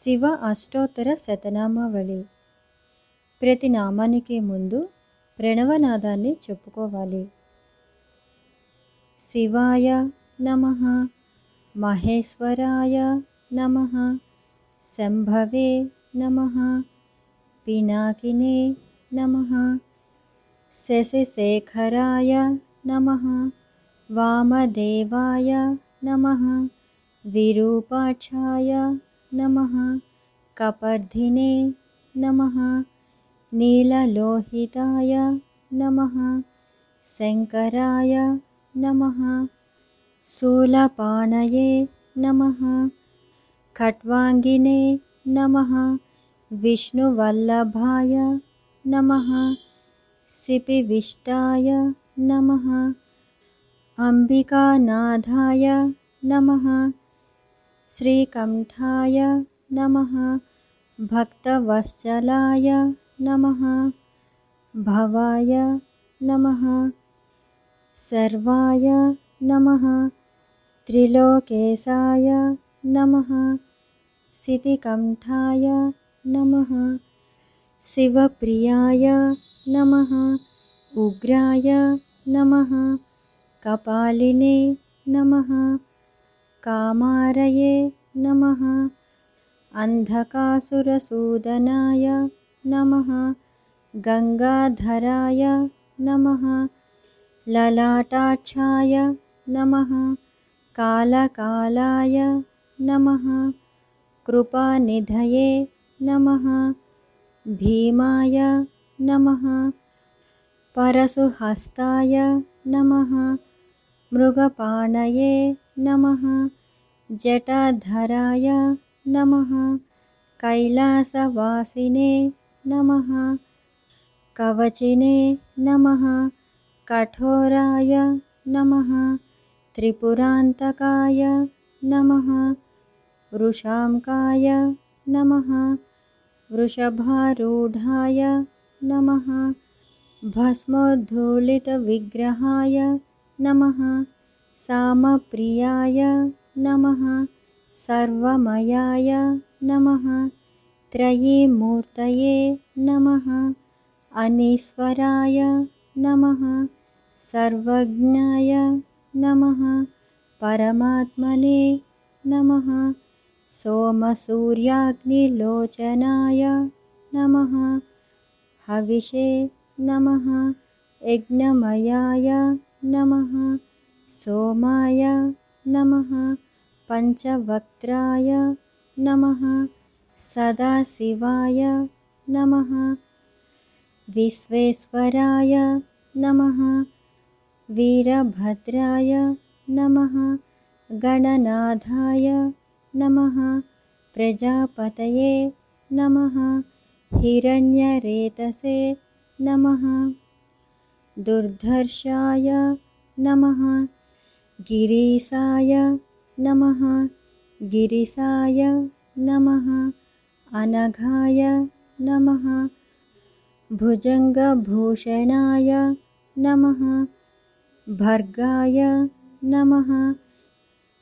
శివ అష్టోత్తర శతనామావళి ప్రతి నామానికి ముందు ప్రణవనాదాన్ని చెప్పుకోవాలి శివాయ నమ మహేశ్వరాయ నమ శంభవే నమ పినాకినే నమ శశిశేఖరాయ నమ వామదేవాయ నమ విరూపాక్షాయ नमः। कपर्धिने नमः। नीललोहिताय नमः। शङ्कराय नमः। शूलपाणये नमः। खट्वाङ्गिने नमः। विष्णुवल्लभाय नमः। सिपिविष्टाय नमः। अम्बिकानाथाय नमः श्रीकण्ठाय नमः भक्तवत्सलाय नमः भवाय नमः सर्वाय नमः त्रिलोकेशाय नमः सितिकण्ठाय नमः शिवप्रियाय नमः उग्राय नमः कपालिने नमः कामारये नमः। अन्धकासुरसूदनाय नमः। गङ्गाधराय नमः। ललाटाक्षाय नमः। कालकालाय नमः। कृपानिधये नमः। भीमाय नमः। परशुहस्ताय नमः मृगपाणये नमः। जटाधराय नमः। कैलासवासिने नमः। कवचिने नमः। कठोराय नमः। त्रिपुरान्तकाय नमः। वृषाङ्काय नमः। वृषभारूढाय नमः। भस्मोद्धूलितविग्रहाय नमः। सामप्रियाय नमः। सर्वमयाय नमः। त्रयीमूर्तये नमः। अनीश्वराय नमः। सर्वज्ञाय नमः। परमात्मने नमः। सोमसूर्याग्निलोचनाय नमः। हविषे नमः। यज्ञमयाय नमः। सोमाय नमः। पञ्चवक्त्राय नमः। सदाशिवाय नमः। विश्वेश्वराय नमः। वीरभद्राय नमः। गणनाथाय नमः। प्रजापतये नमः। हिरण्यरेतसे नमः दुर्धर्षाय नमः। गिरीशाय नमः। गिरिशाय नमः। अनघाय नमः। भुजङ्गभूषणाय नमः। भर्गाय नमः।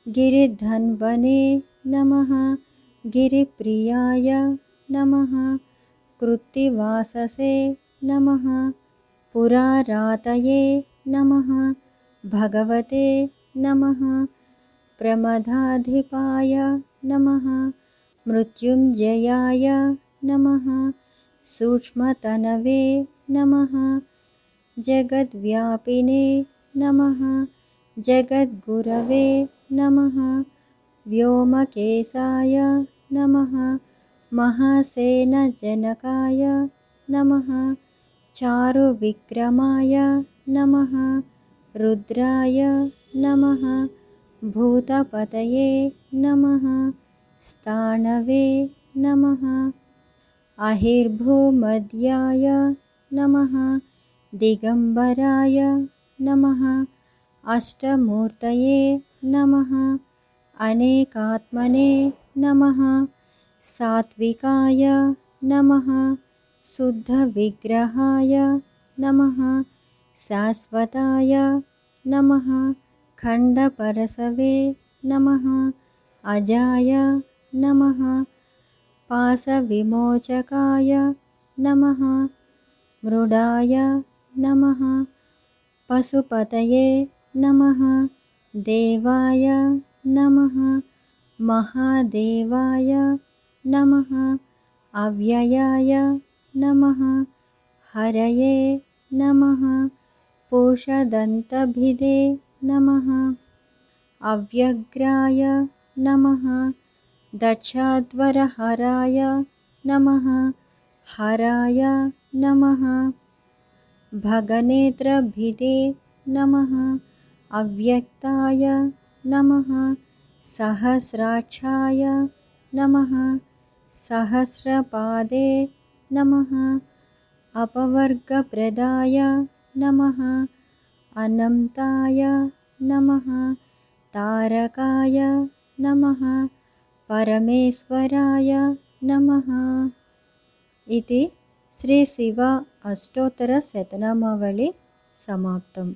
गिरिधन्वने नमः। गिरिप्रियाय नमः। कृत्तिवाससे नमः पुरारातये नमः भगवते नमः प्रमदाधिपाय नमः मृत्युञ्जयाय नमः सूक्ष्मतनवे नमः जगद्व्यापिने नमः जगद्गुरवे नमः व्योमकेशाय नमः महासेनजनकाय नमः चारुविक्रमाय नमः रुद्राय नमः भूतपतये नमः स्थाणवे नमः अहिर्भूमध्याय नमः दिगम्बराय नमः अष्टमूर्तये नमः अनेकात्मने नमः सात्विकाय नमः शुद्धविग्रहाय नमः। शाश्वताय नमः। खण्डपरसवे नमः। अजाय नमः। पाशविमोचकाय नमः। मृडाय नमः। पशुपतये नमः। देवाय नमः। महादेवाय नमः। अव्ययाय नमः। हरये नमः। पोषदन्तभिदे नमः। अव्यग्राय नमः। दक्षाध्वरहराय नमः। हराय नमः। भगनेत्रभिदे नमः। अव्यक्ताय नमः। सहस्राक्षाय नमः। सहस्रपादे नमः। अपवर्गप्रदाय नमः। अनन्ताय नमः। तारकाय नमः। परमेश्वराय नमः। इति श्रीशिव अष्टोत्तरशतनामावली समाप्तम्